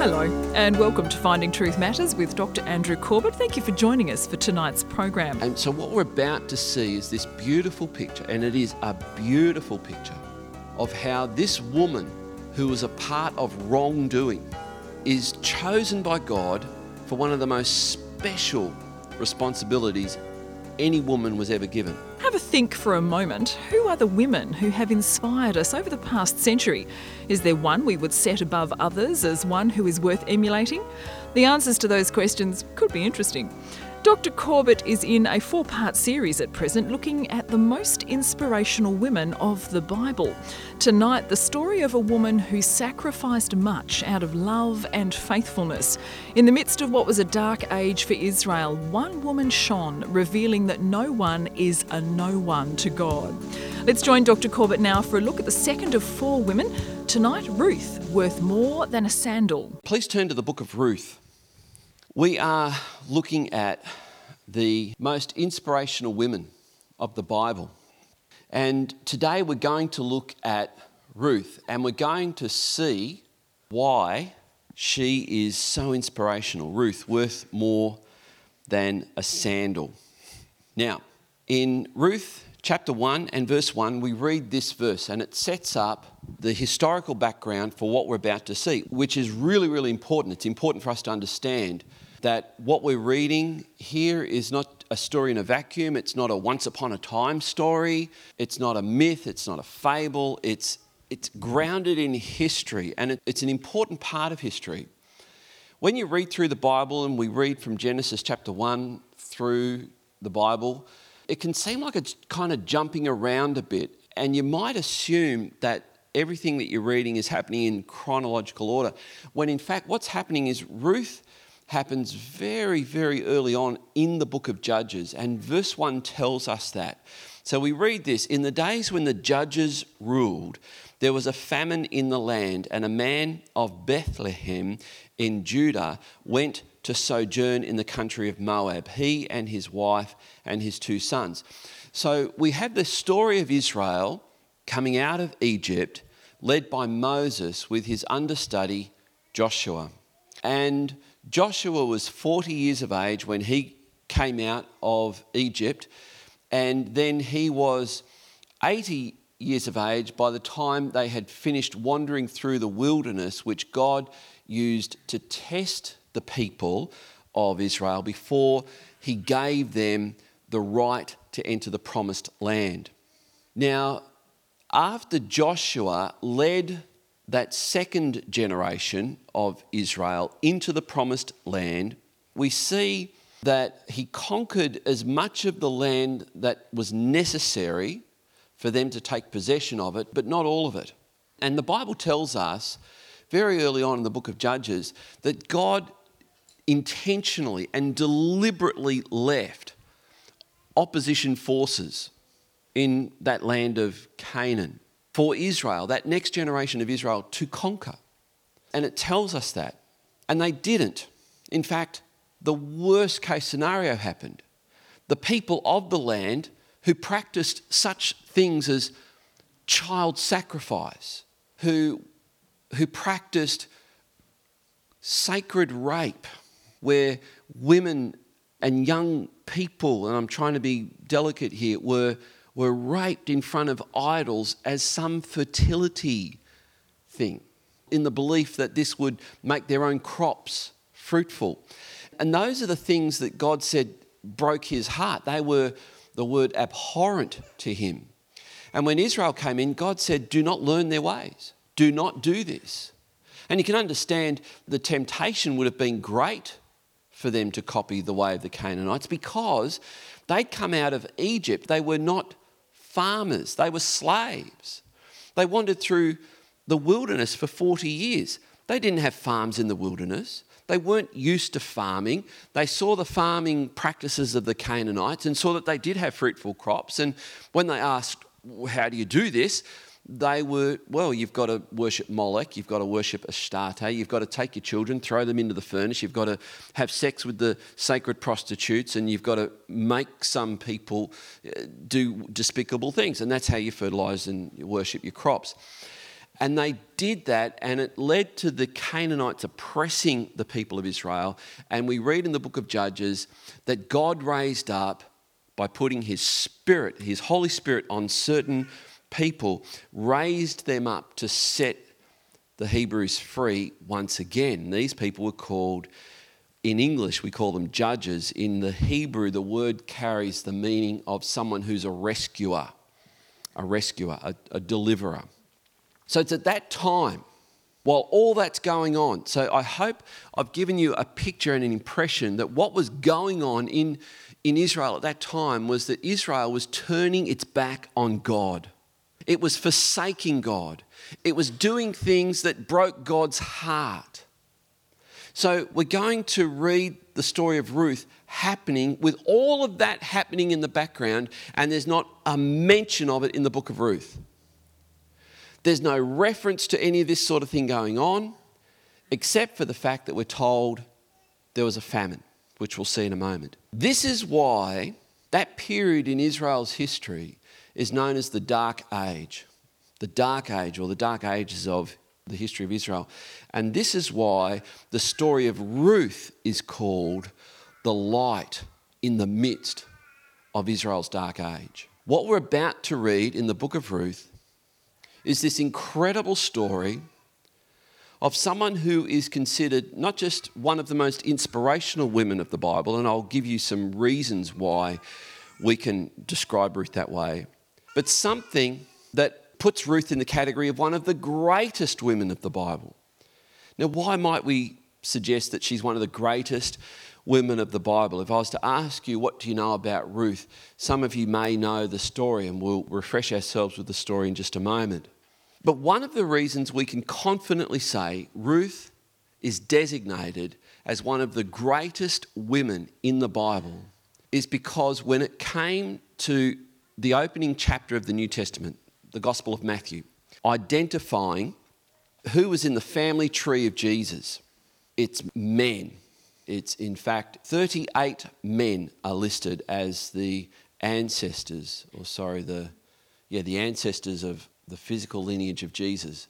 Hello, and welcome to Finding Truth Matters with Dr. Andrew Corbett. Thank you for joining us for tonight's program. And so, what we're about to see is this beautiful picture, and it is a beautiful picture of how this woman, who was a part of wrongdoing, is chosen by God for one of the most special responsibilities any woman was ever given. Have a think for a moment. Who are the women who have inspired us over the past century? Is there one we would set above others as one who is worth emulating? The answers to those questions could be interesting. Dr. Corbett is in a four part series at present looking at the most inspirational women of the Bible. Tonight, the story of a woman who sacrificed much out of love and faithfulness. In the midst of what was a dark age for Israel, one woman shone, revealing that no one is a no one to God. Let's join Dr. Corbett now for a look at the second of four women. Tonight, Ruth, worth more than a sandal. Please turn to the book of Ruth. We are looking at the most inspirational women of the Bible. And today we're going to look at Ruth and we're going to see why she is so inspirational. Ruth, worth more than a sandal. Now, in Ruth chapter 1 and verse 1, we read this verse and it sets up the historical background for what we're about to see, which is really, really important. It's important for us to understand that what we're reading here is not a story in a vacuum, it's not a once upon a time story, it's not a myth, it's not a fable, it's, it's grounded in history and it, it's an important part of history. When you read through the Bible and we read from Genesis chapter 1 through the Bible, it can seem like it's kind of jumping around a bit, and you might assume that everything that you're reading is happening in chronological order, when in fact, what's happening is Ruth happens very, very early on in the book of Judges, and verse 1 tells us that. So we read this In the days when the judges ruled, there was a famine in the land, and a man of Bethlehem in Judah went to sojourn in the country of Moab, he and his wife and his two sons. So we have the story of Israel coming out of Egypt, led by Moses with his understudy Joshua. And Joshua was 40 years of age when he came out of Egypt, and then he was 80 years of age by the time they had finished wandering through the wilderness, which God used to test the people of Israel before he gave them the right to enter the promised land. Now, after Joshua led that second generation of Israel into the promised land, we see that he conquered as much of the land that was necessary for them to take possession of it, but not all of it. And the Bible tells us very early on in the book of Judges that God intentionally and deliberately left opposition forces in that land of Canaan for Israel, that next generation of Israel, to conquer. And it tells us that. And they didn't. In fact, the worst case scenario happened. The people of the land who practiced such things as child sacrifice, who, who practiced sacred rape, where women and young people, and I'm trying to be delicate here, were were raped in front of idols as some fertility thing, in the belief that this would make their own crops fruitful. And those are the things that God said broke his heart. They were the word abhorrent to him. And when Israel came in, God said, Do not learn their ways, do not do this. And you can understand the temptation would have been great for them to copy the way of the Canaanites because they'd come out of Egypt. They were not farmers, they were slaves. They wandered through the wilderness for 40 years. They didn't have farms in the wilderness. They weren't used to farming. They saw the farming practices of the Canaanites and saw that they did have fruitful crops. And when they asked, How do you do this? They were, well, you've got to worship Molech, you've got to worship Astarte, you've got to take your children, throw them into the furnace, you've got to have sex with the sacred prostitutes, and you've got to make some people uh, do despicable things. And that's how you fertilize and worship your crops. And they did that, and it led to the Canaanites oppressing the people of Israel. And we read in the book of Judges that God raised up by putting his spirit, his Holy Spirit, on certain people, raised them up to set the Hebrews free once again. These people were called, in English, we call them judges. In the Hebrew, the word carries the meaning of someone who's a rescuer, a rescuer, a, a deliverer. So it's at that time, while all that's going on. So I hope I've given you a picture and an impression that what was going on in, in Israel at that time was that Israel was turning its back on God. It was forsaking God. It was doing things that broke God's heart. So we're going to read the story of Ruth happening with all of that happening in the background, and there's not a mention of it in the book of Ruth. There's no reference to any of this sort of thing going on, except for the fact that we're told there was a famine, which we'll see in a moment. This is why that period in Israel's history is known as the Dark Age, the Dark Age or the Dark Ages of the history of Israel. And this is why the story of Ruth is called the light in the midst of Israel's dark age. What we're about to read in the book of Ruth is this incredible story of someone who is considered not just one of the most inspirational women of the Bible, and I'll give you some reasons why we can describe Ruth that way, but something that puts Ruth in the category of one of the greatest women of the Bible. Now, why might we suggest that she's one of the greatest women of the Bible? If I was to ask you, what do you know about Ruth? Some of you may know the story, and we'll refresh ourselves with the story in just a moment. But one of the reasons we can confidently say Ruth is designated as one of the greatest women in the Bible is because when it came to the opening chapter of the New Testament, the Gospel of Matthew, identifying who was in the family tree of Jesus. It's men. It's in fact 38 men are listed as the ancestors, or sorry, the yeah, the ancestors of the physical lineage of Jesus.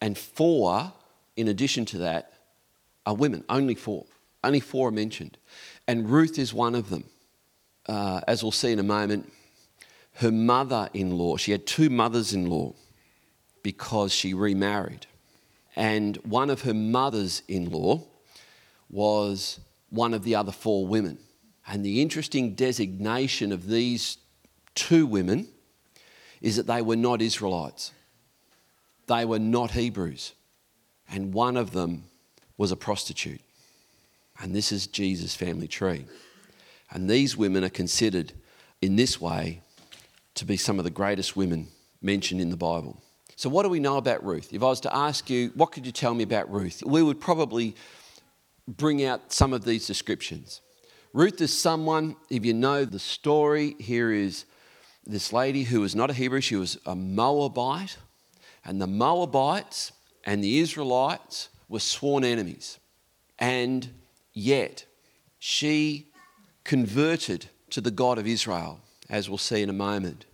And four, in addition to that, are women. Only four. Only four are mentioned. And Ruth is one of them. Uh, as we'll see in a moment, her mother in law, she had two mothers in law because she remarried. And one of her mothers in law was one of the other four women. And the interesting designation of these two women is that they were not Israelites, they were not Hebrews. And one of them was a prostitute. And this is Jesus' family tree. And these women are considered in this way to be some of the greatest women mentioned in the Bible. So, what do we know about Ruth? If I was to ask you, what could you tell me about Ruth? We would probably bring out some of these descriptions. Ruth is someone, if you know the story, here is this lady who was not a Hebrew, she was a Moabite. And the Moabites and the Israelites were sworn enemies. And yet, she converted to the God of Israel, as we'll see in a moment.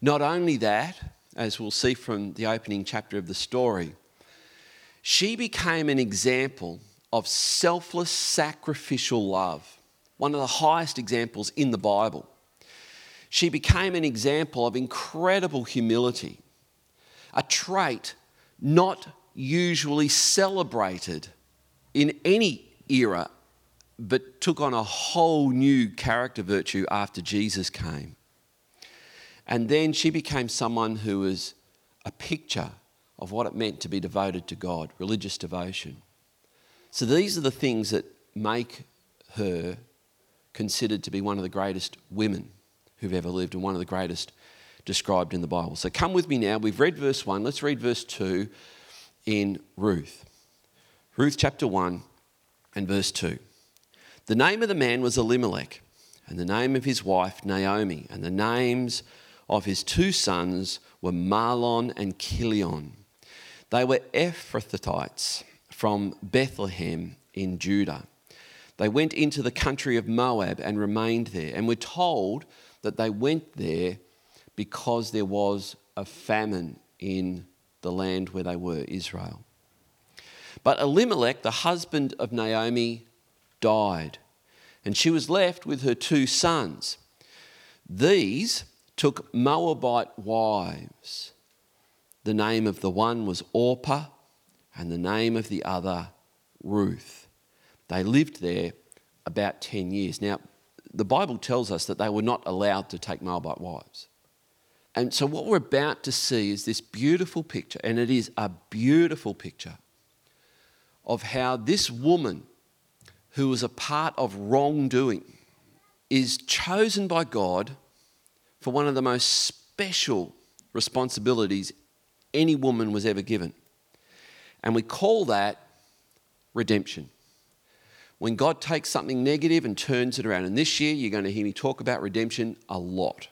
Not only that, as we'll see from the opening chapter of the story, she became an example of selfless sacrificial love, one of the highest examples in the Bible. She became an example of incredible humility, a trait not usually celebrated in any era, but took on a whole new character virtue after Jesus came. And then she became someone who was a picture of what it meant to be devoted to God, religious devotion. So these are the things that make her considered to be one of the greatest women who've ever lived and one of the greatest described in the Bible. So come with me now. We've read verse 1. Let's read verse 2 in Ruth. Ruth chapter 1 and verse 2. The name of the man was Elimelech, and the name of his wife Naomi, and the names of his two sons were Mahlon and Chilion. They were Ephrathites from Bethlehem in Judah. They went into the country of Moab and remained there. And we're told that they went there because there was a famine in the land where they were, Israel. But Elimelech, the husband of Naomi, died, and she was left with her two sons. These took Moabite wives. The name of the one was Orpah, and the name of the other, Ruth. They lived there about 10 years. Now, the Bible tells us that they were not allowed to take Moabite wives. And so, what we're about to see is this beautiful picture, and it is a beautiful picture of how this woman, who was a part of wrongdoing, is chosen by God for one of the most special responsibilities any woman was ever given. And we call that redemption. When God takes something negative and turns it around. And this year, you're going to hear me talk about redemption a lot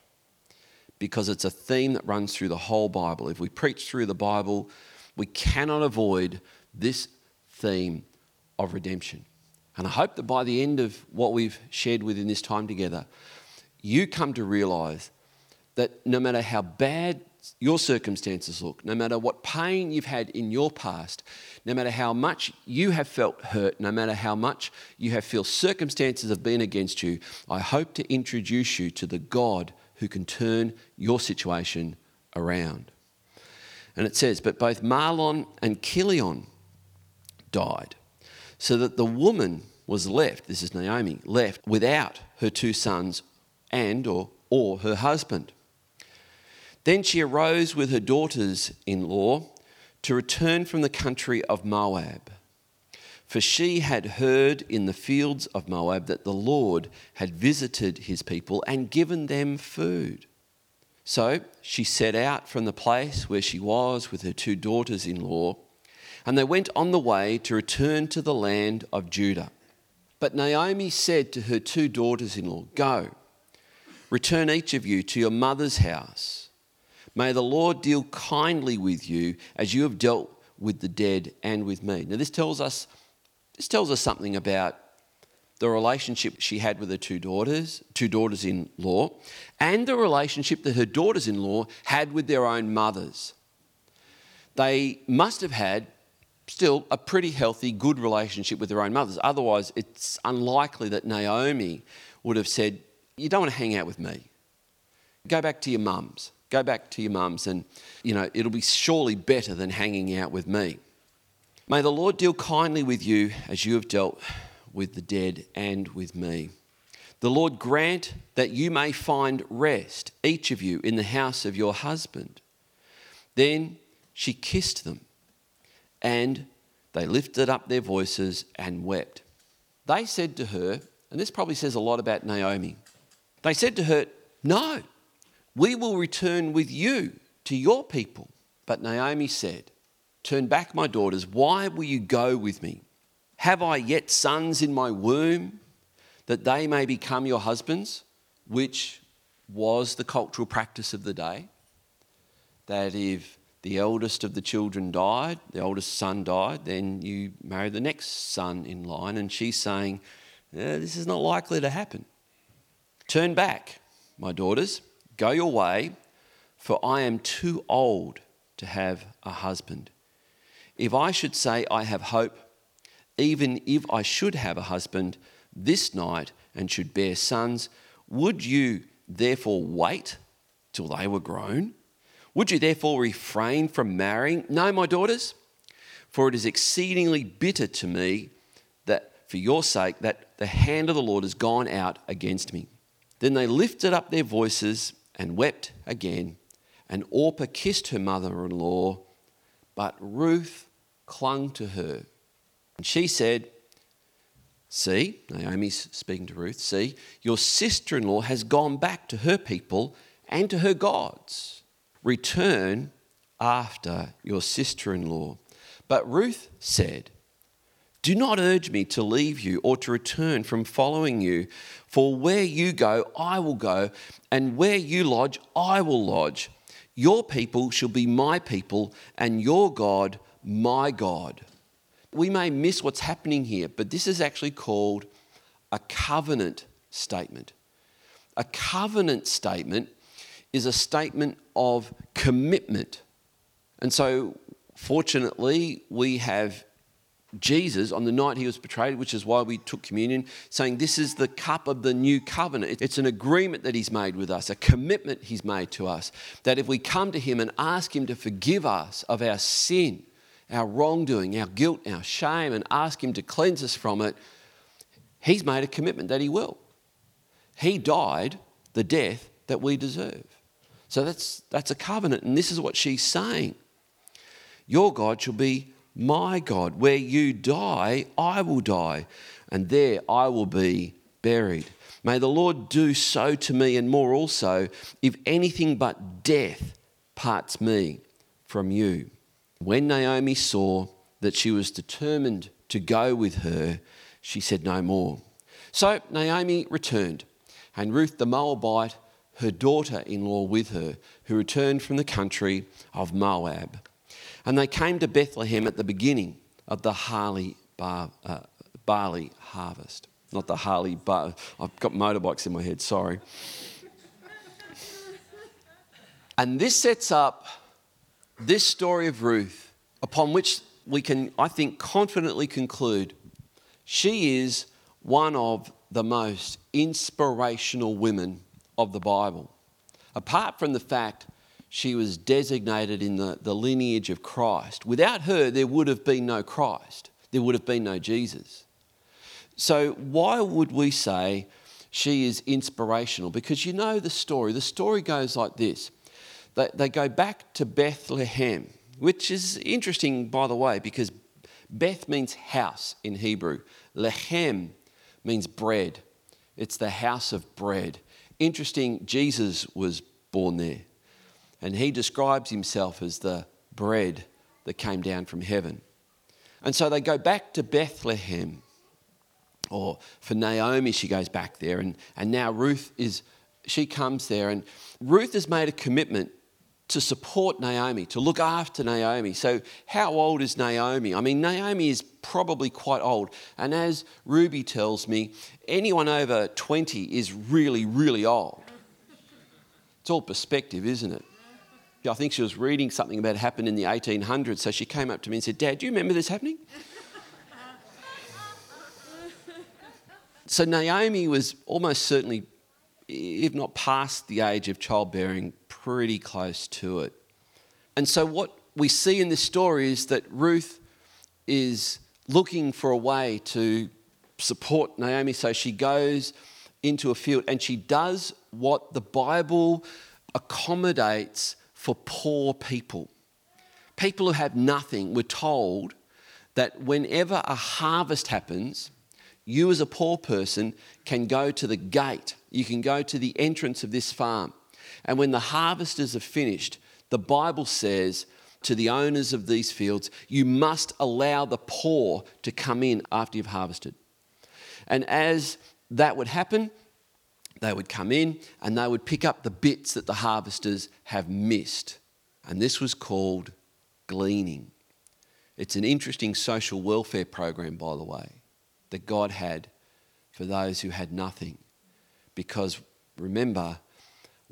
because it's a theme that runs through the whole Bible. If we preach through the Bible, we cannot avoid this theme of redemption. And I hope that by the end of what we've shared within this time together, you come to realize that no matter how bad your circumstances look, no matter what pain you've had in your past, no matter how much you have felt hurt, no matter how much you have felt circumstances have been against you, I hope to introduce you to the God who can turn your situation around. And it says, But both Mahlon and Chilion died, so that the woman was left, this is Naomi, left without her two sons and or, or her husband. Then she arose with her daughters in law to return from the country of Moab. For she had heard in the fields of Moab that the Lord had visited his people and given them food. So she set out from the place where she was with her two daughters in law, and they went on the way to return to the land of Judah. But Naomi said to her two daughters in law, Go, return each of you to your mother's house. May the Lord deal kindly with you as you have dealt with the dead and with me. Now, this tells us, this tells us something about the relationship she had with her two daughters, two daughters in law, and the relationship that her daughters in law had with their own mothers. They must have had still a pretty healthy, good relationship with their own mothers. Otherwise, it's unlikely that Naomi would have said, You don't want to hang out with me. Go back to your mums. Go back to your mums, and you know, it'll be surely better than hanging out with me. May the Lord deal kindly with you as you have dealt with the dead and with me. The Lord grant that you may find rest, each of you, in the house of your husband. Then she kissed them, and they lifted up their voices and wept. They said to her, and this probably says a lot about Naomi, they said to her, No, we will return with you to your people. But Naomi said, Turn back, my daughters. Why will you go with me? Have I yet sons in my womb that they may become your husbands? Which was the cultural practice of the day. That if the eldest of the children died, the oldest son died, then you marry the next son in line. And she's saying, yeah, This is not likely to happen. Turn back, my daughters. Go your way, for I am too old to have a husband. If I should say I have hope, even if I should have a husband this night and should bear sons, would you therefore wait till they were grown? Would you therefore refrain from marrying? No, my daughters, for it is exceedingly bitter to me that for your sake that the hand of the Lord has gone out against me. Then they lifted up their voices and wept again. And Orpah kissed her mother in law, but Ruth clung to her. And she said, See, Naomi's speaking to Ruth, see, your sister in law has gone back to her people and to her gods. Return after your sister in law. But Ruth said, do not urge me to leave you or to return from following you, for where you go, I will go, and where you lodge, I will lodge. Your people shall be my people, and your God, my God. We may miss what's happening here, but this is actually called a covenant statement. A covenant statement is a statement of commitment And so, fortunately, we have Jesus on the night he was betrayed, which is why we took communion, saying this is the cup of the new covenant. It's an agreement that he's made with us, a commitment he's made to us. That if we come to him and ask him to forgive us of our sin, our wrongdoing, our guilt, our shame, and ask him to cleanse us from it, he's made a commitment that he will. He died the death that we deserve. So that's, that's a covenant, and this is what she's saying. Your God shall be my God. Where you die, I will die, and there I will be buried. May the Lord do so to me and more also, if anything but death parts me from you. When Naomi saw that she was determined to go with her, she said no more. So Naomi returned, and Ruth the Moabite, her daughter in law, with her, who returned from the country of Moab. And they came to Bethlehem at the beginning of the Harley bar, uh, barley harvest. Not the Harley bar. I've got motorbikes in my head, sorry. and this sets up this story of Ruth, upon which we can, I think, confidently conclude she is one of the most inspirational women of the Bible. Apart from the fact she was designated in the, the lineage of Christ. Without her, there would have been no Christ, there would have been no Jesus. So, why would we say she is inspirational? Because you know the story. The story goes like this they, they go back to Bethlehem, which is interesting, by the way, because Beth means house in Hebrew, Lechem means bread. It's the house of bread. Interesting, Jesus was born there. And he describes himself as the bread that came down from heaven. And so they go back to Bethlehem. Or for Naomi, she goes back there. And, and now Ruth is, she comes there. And Ruth has made a commitment to support Naomi, to look after Naomi. So, how old is Naomi? I mean, Naomi is probably quite old. And as Ruby tells me, anyone over 20 is really, really old. It's all perspective, isn't it? I think she was reading something about it happened in the 1800s. So she came up to me and said, Dad, do you remember this happening? so Naomi was almost certainly, if not past the age of childbearing, pretty close to it. And so what we see in this story is that Ruth is looking for a way to support Naomi. So she goes into a field and she does what the Bible accommodates for poor people. People who have nothing, we're told that whenever a harvest happens, you as a poor person can go to the gate, you can go to the entrance of this farm. And when the harvesters are finished, the Bible says to the owners of these fields, you must allow the poor to come in after you've harvested. And as that would happen, they would come in and they would pick up the bits that the harvesters have missed. And this was called gleaning. It's an interesting social welfare program, by the way, that God had for those who had nothing. Because remember,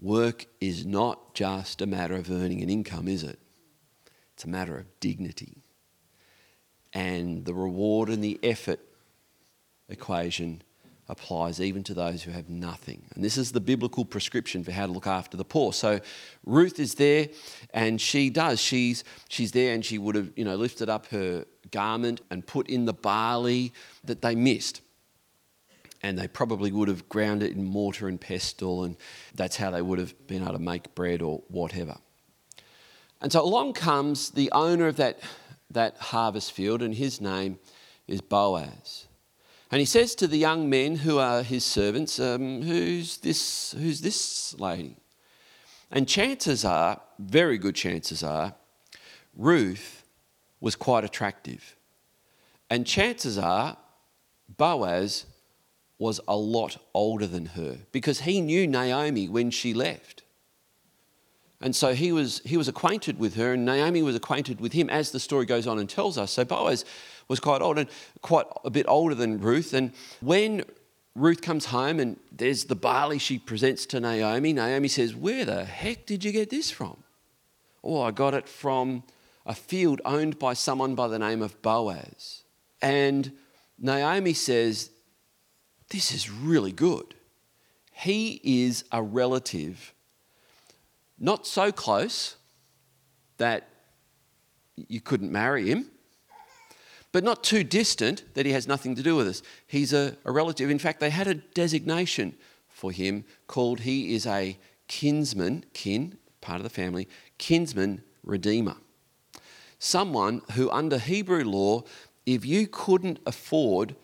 work is not just a matter of earning an income, is it? It's a matter of dignity. And the reward and the effort equation applies even to those who have nothing. And this is the biblical prescription for how to look after the poor. So Ruth is there and she does. She's she's there and she would have, you know, lifted up her garment and put in the barley that they missed. And they probably would have ground it in mortar and pestle, and that's how they would have been able to make bread or whatever. And so along comes the owner of that, that harvest field, and his name is Boaz. And he says to the young men who are his servants, um, who's, this, who's this lady? And chances are, very good chances are, Ruth was quite attractive. And chances are, Boaz was a lot older than her because he knew Naomi when she left. And so he was, he was acquainted with her, and Naomi was acquainted with him as the story goes on and tells us. So Boaz was quite old and quite a bit older than Ruth. And when Ruth comes home and there's the barley she presents to Naomi, Naomi says, Where the heck did you get this from? Oh, I got it from a field owned by someone by the name of Boaz. And Naomi says, This is really good. He is a relative, not so close that you couldn't marry him, but not too distant that he has nothing to do with us. He's a, a relative. In fact, they had a designation for him called he is a kinsman, kin, part of the family, kinsman redeemer. Someone who, under Hebrew law, if you couldn't afford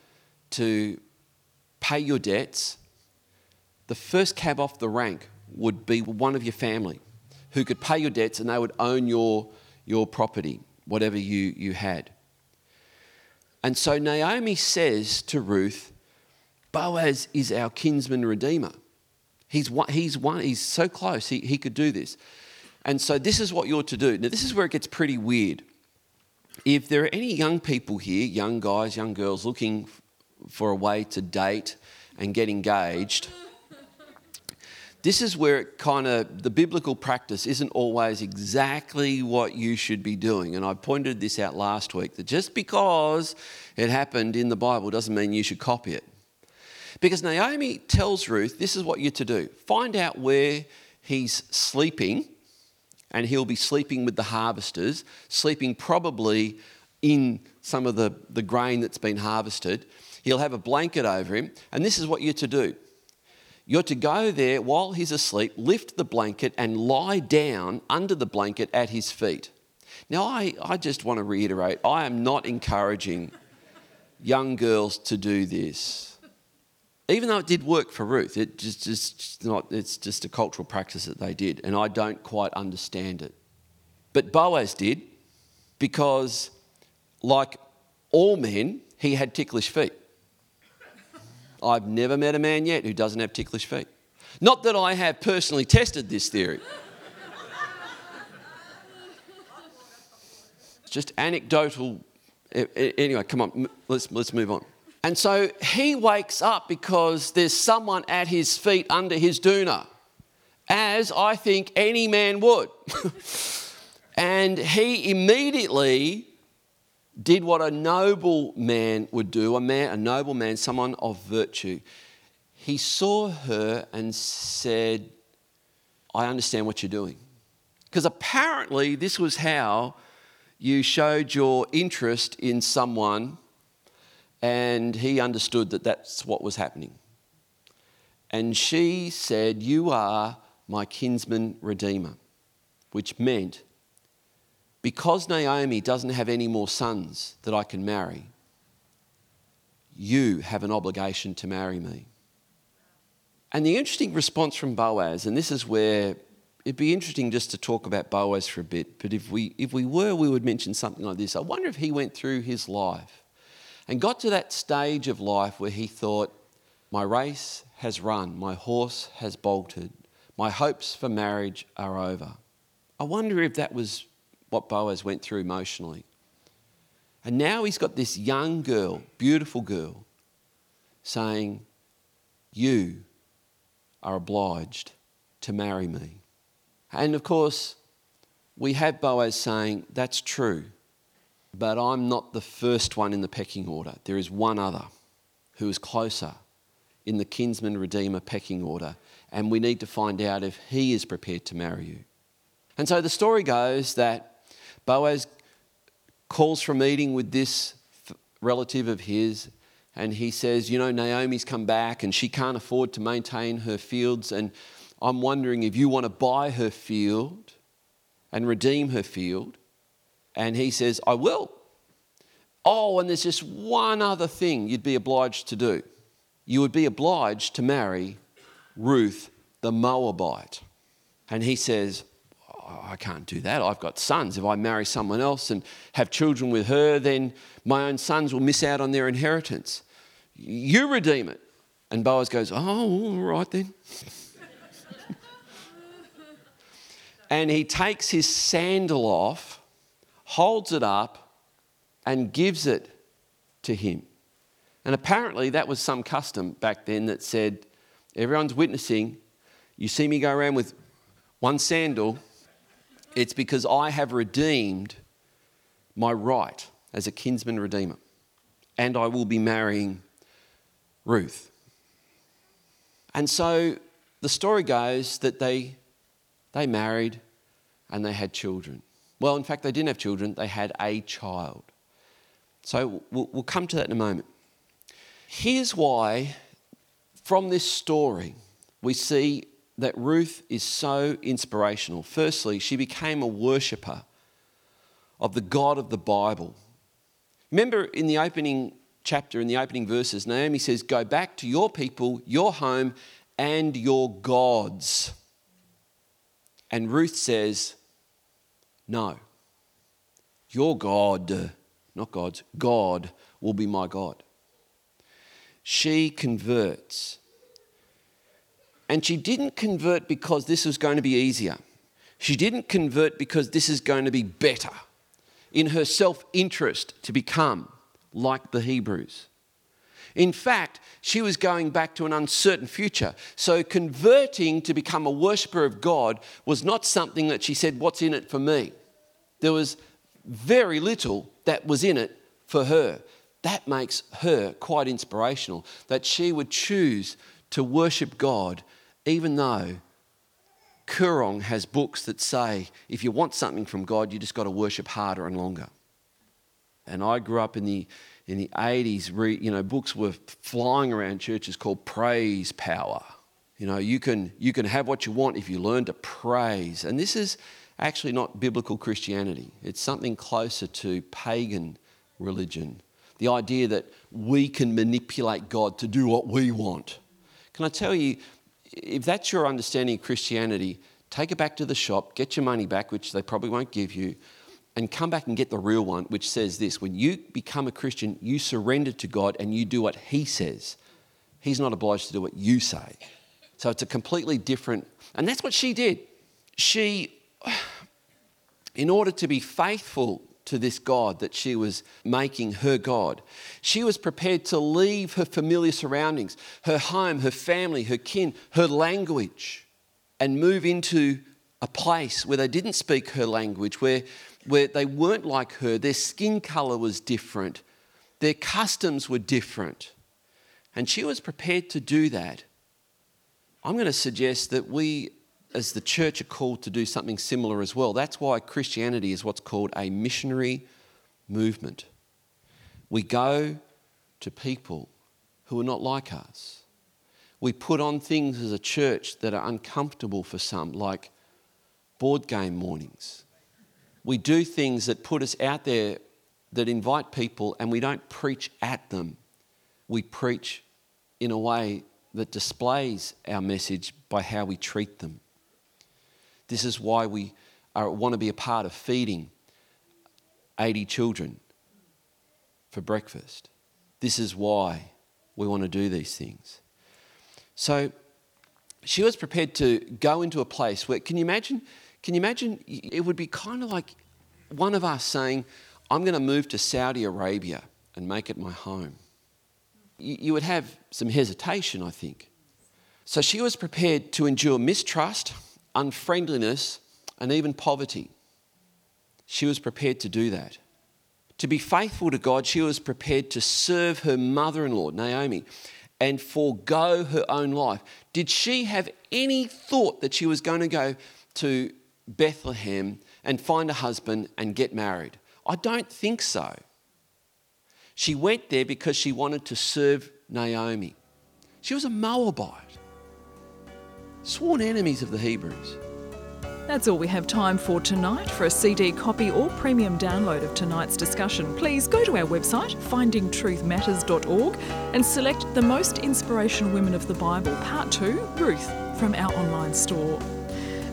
to pay your debts, the first cab off the rank would be one of your family who could pay your debts and they would own your, your property, whatever you, you had. And so Naomi says to Ruth, Boaz is our kinsman redeemer. He's one, he's one, he's so close, he, he could do this. And so this is what you're to do. Now, this is where it gets pretty weird. If there are any young people here, young guys, young girls, looking for a way to date and get engaged, this is where it kind of, the biblical practice isn't always exactly what you should be doing. And I pointed this out last week that just because it happened in the Bible doesn't mean you should copy it. Because Naomi tells Ruth, this is what you're to do find out where he's sleeping and he'll be sleeping with the harvesters, sleeping probably in some of the, the grain that's been harvested. He'll have a blanket over him, and this is what you're to do. You're to go there while he's asleep, lift the blanket, and lie down under the blanket at his feet. Now, I, I just want to reiterate I am not encouraging young girls to do this even though it did work for Ruth, it just, just not, it's just a cultural practice that they did, and I don't quite understand it. But Boaz did because, like all men, he had ticklish feet. I've never met a man yet who doesn't have ticklish feet. Not that I have personally tested this theory. It's just anecdotal. Anyway, come on, let's, let's move on. And so he wakes up because there's someone at his feet under his doona, as I think any man would. and he immediately did what a noble man would do, a man, a noble man, someone of virtue. He saw her and said, I understand what you're doing. Because apparently, this was how you showed your interest in someone and he understood that that's what was happening. And she said, You are my kinsman redeemer, which meant because Naomi doesn't have any more sons that I can marry, you have an obligation to marry me. And the interesting response from Boaz, and this is where it'd be interesting just to talk about Boaz for a bit, but if we, if we were, we would mention something like this. I wonder if he went through his life and got to that stage of life where he thought, My race has run, my horse has bolted, my hopes for marriage are over. I wonder if that was what Boaz went through emotionally. And now he's got this young girl, beautiful girl, saying, You are obliged to marry me. And of course, we have Boaz saying, That's true. But I'm not the first one in the pecking order. There is one other who is closer in the kinsman redeemer pecking order, and we need to find out if he is prepared to marry you. And so the story goes that Boaz calls a meeting with this relative of his, and he says, You know, Naomi's come back and she can't afford to maintain her fields, and I'm wondering if you want to buy her field and redeem her field. And he says, I will. Oh, and there's just one other thing you'd be obliged to do. You would be obliged to marry Ruth the Moabite. And he says, I can't do that. I've got sons. If I marry someone else and have children with her, then my own sons will miss out on their inheritance. You redeem it. And Boaz goes, Oh, all right then. and he takes his sandal off holds it up, and gives it to him. And apparently, that was some custom back then that said, everyone's witnessing. You see me go around with one sandal, it's because I have redeemed my right as a kinsman redeemer, and I will be marrying Ruth. And so the story goes that they, they married and they had children. Well, in fact, they didn't have children, they had a child. So we'll, we'll come to that in a moment. Here's why, from this story, we see that Ruth is so inspirational. Firstly, she became a worshipper of the God of the Bible. Remember in the opening chapter, in the opening verses, Naomi says, Go back to your people, your home, and your gods. And Ruth says, No, your God, not God's, God will be my God. She converts. And she didn't convert because this was going to be easier. She didn't convert because this is going to be better in her self interest to become like the Hebrews. In fact, she was going back to an uncertain future. So, converting to become a worshiper of God was not something that she said, What's in it for me? There was very little that was in it for her. That makes her quite inspirational that she would choose to worship God even though Koorong has books that say if you want something from God, you just got to worship harder and longer. And I grew up in the in the 80s, you know, books were flying around churches called Praise Power. You know, you can, you can have what you want if you learn to praise. And this is actually not biblical Christianity, it's something closer to pagan religion. The idea that we can manipulate God to do what we want. Can I tell you, if that's your understanding of Christianity, take it back to the shop, get your money back, which they probably won't give you, and come back and get the real one, which says this when you become a Christian, you surrender to God and you do what He says. He's not obliged to do what you say. So it's a completely different, and that's what she did. She, in order to be faithful to this God that she was making her God. She was prepared to leave her familiar surroundings, her home, her family, her kin, her language, and move into a place where they didn't speak her language, where where they weren't like her. Their skin color was different, their customs were different. And she was prepared to do that. I'm going to suggest that we, as the church, are called to do something similar as well. That's why Christianity is what's called a missionary movement. We go to people who are not like us. We put on things as a church that are uncomfortable for some, like board game mornings we do things that put us out there that invite people and we don't preach at them. We preach in a way that displays our message by how we treat them. This is why we are, want to be a part of feeding 80 children for breakfast. This is why we want to do these things. So she was prepared to go into a place where, can you imagine? Can you imagine? It would be kind of like one of us saying, I'm going to move to Saudi Arabia and make it my home. You would have some hesitation, I think. So she was prepared to endure mistrust, unfriendliness, and even poverty. She was prepared to do that. To be faithful to God, she was prepared to serve her mother in law, Naomi, and forego her own life. Did she have any thought that she was going to go to Bethlehem and find a husband and get married? I don't think so. She went there because she wanted to serve Naomi. She was a Moabite, sworn enemies of the Hebrews. That's all we have time for tonight. For a CD copy or premium download of tonight's discussion, please go to our website, findingtruthmatters.org, and select the most inspirational women of the Bible, Part 2, Ruth, from our online store.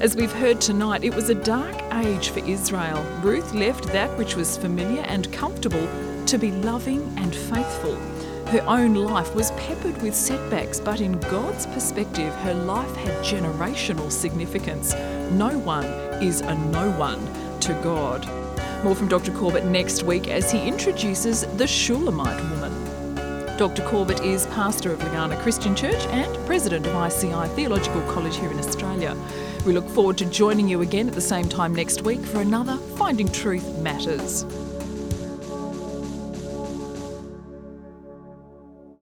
As we've heard tonight, it was a dark age for Israel. Ruth left that which was familiar and comfortable to be loving and faithful. Her own life was peppered with setbacks, but in God's perspective, her life had generational significance. No one is a no one to God. More from Dr. Corbett next week as he introduces the Shulamite woman. Dr. Corbett is pastor of Legana Christian Church and president of ICI Theological College here in Australia. We look forward to joining you again at the same time next week for another Finding Truth Matters.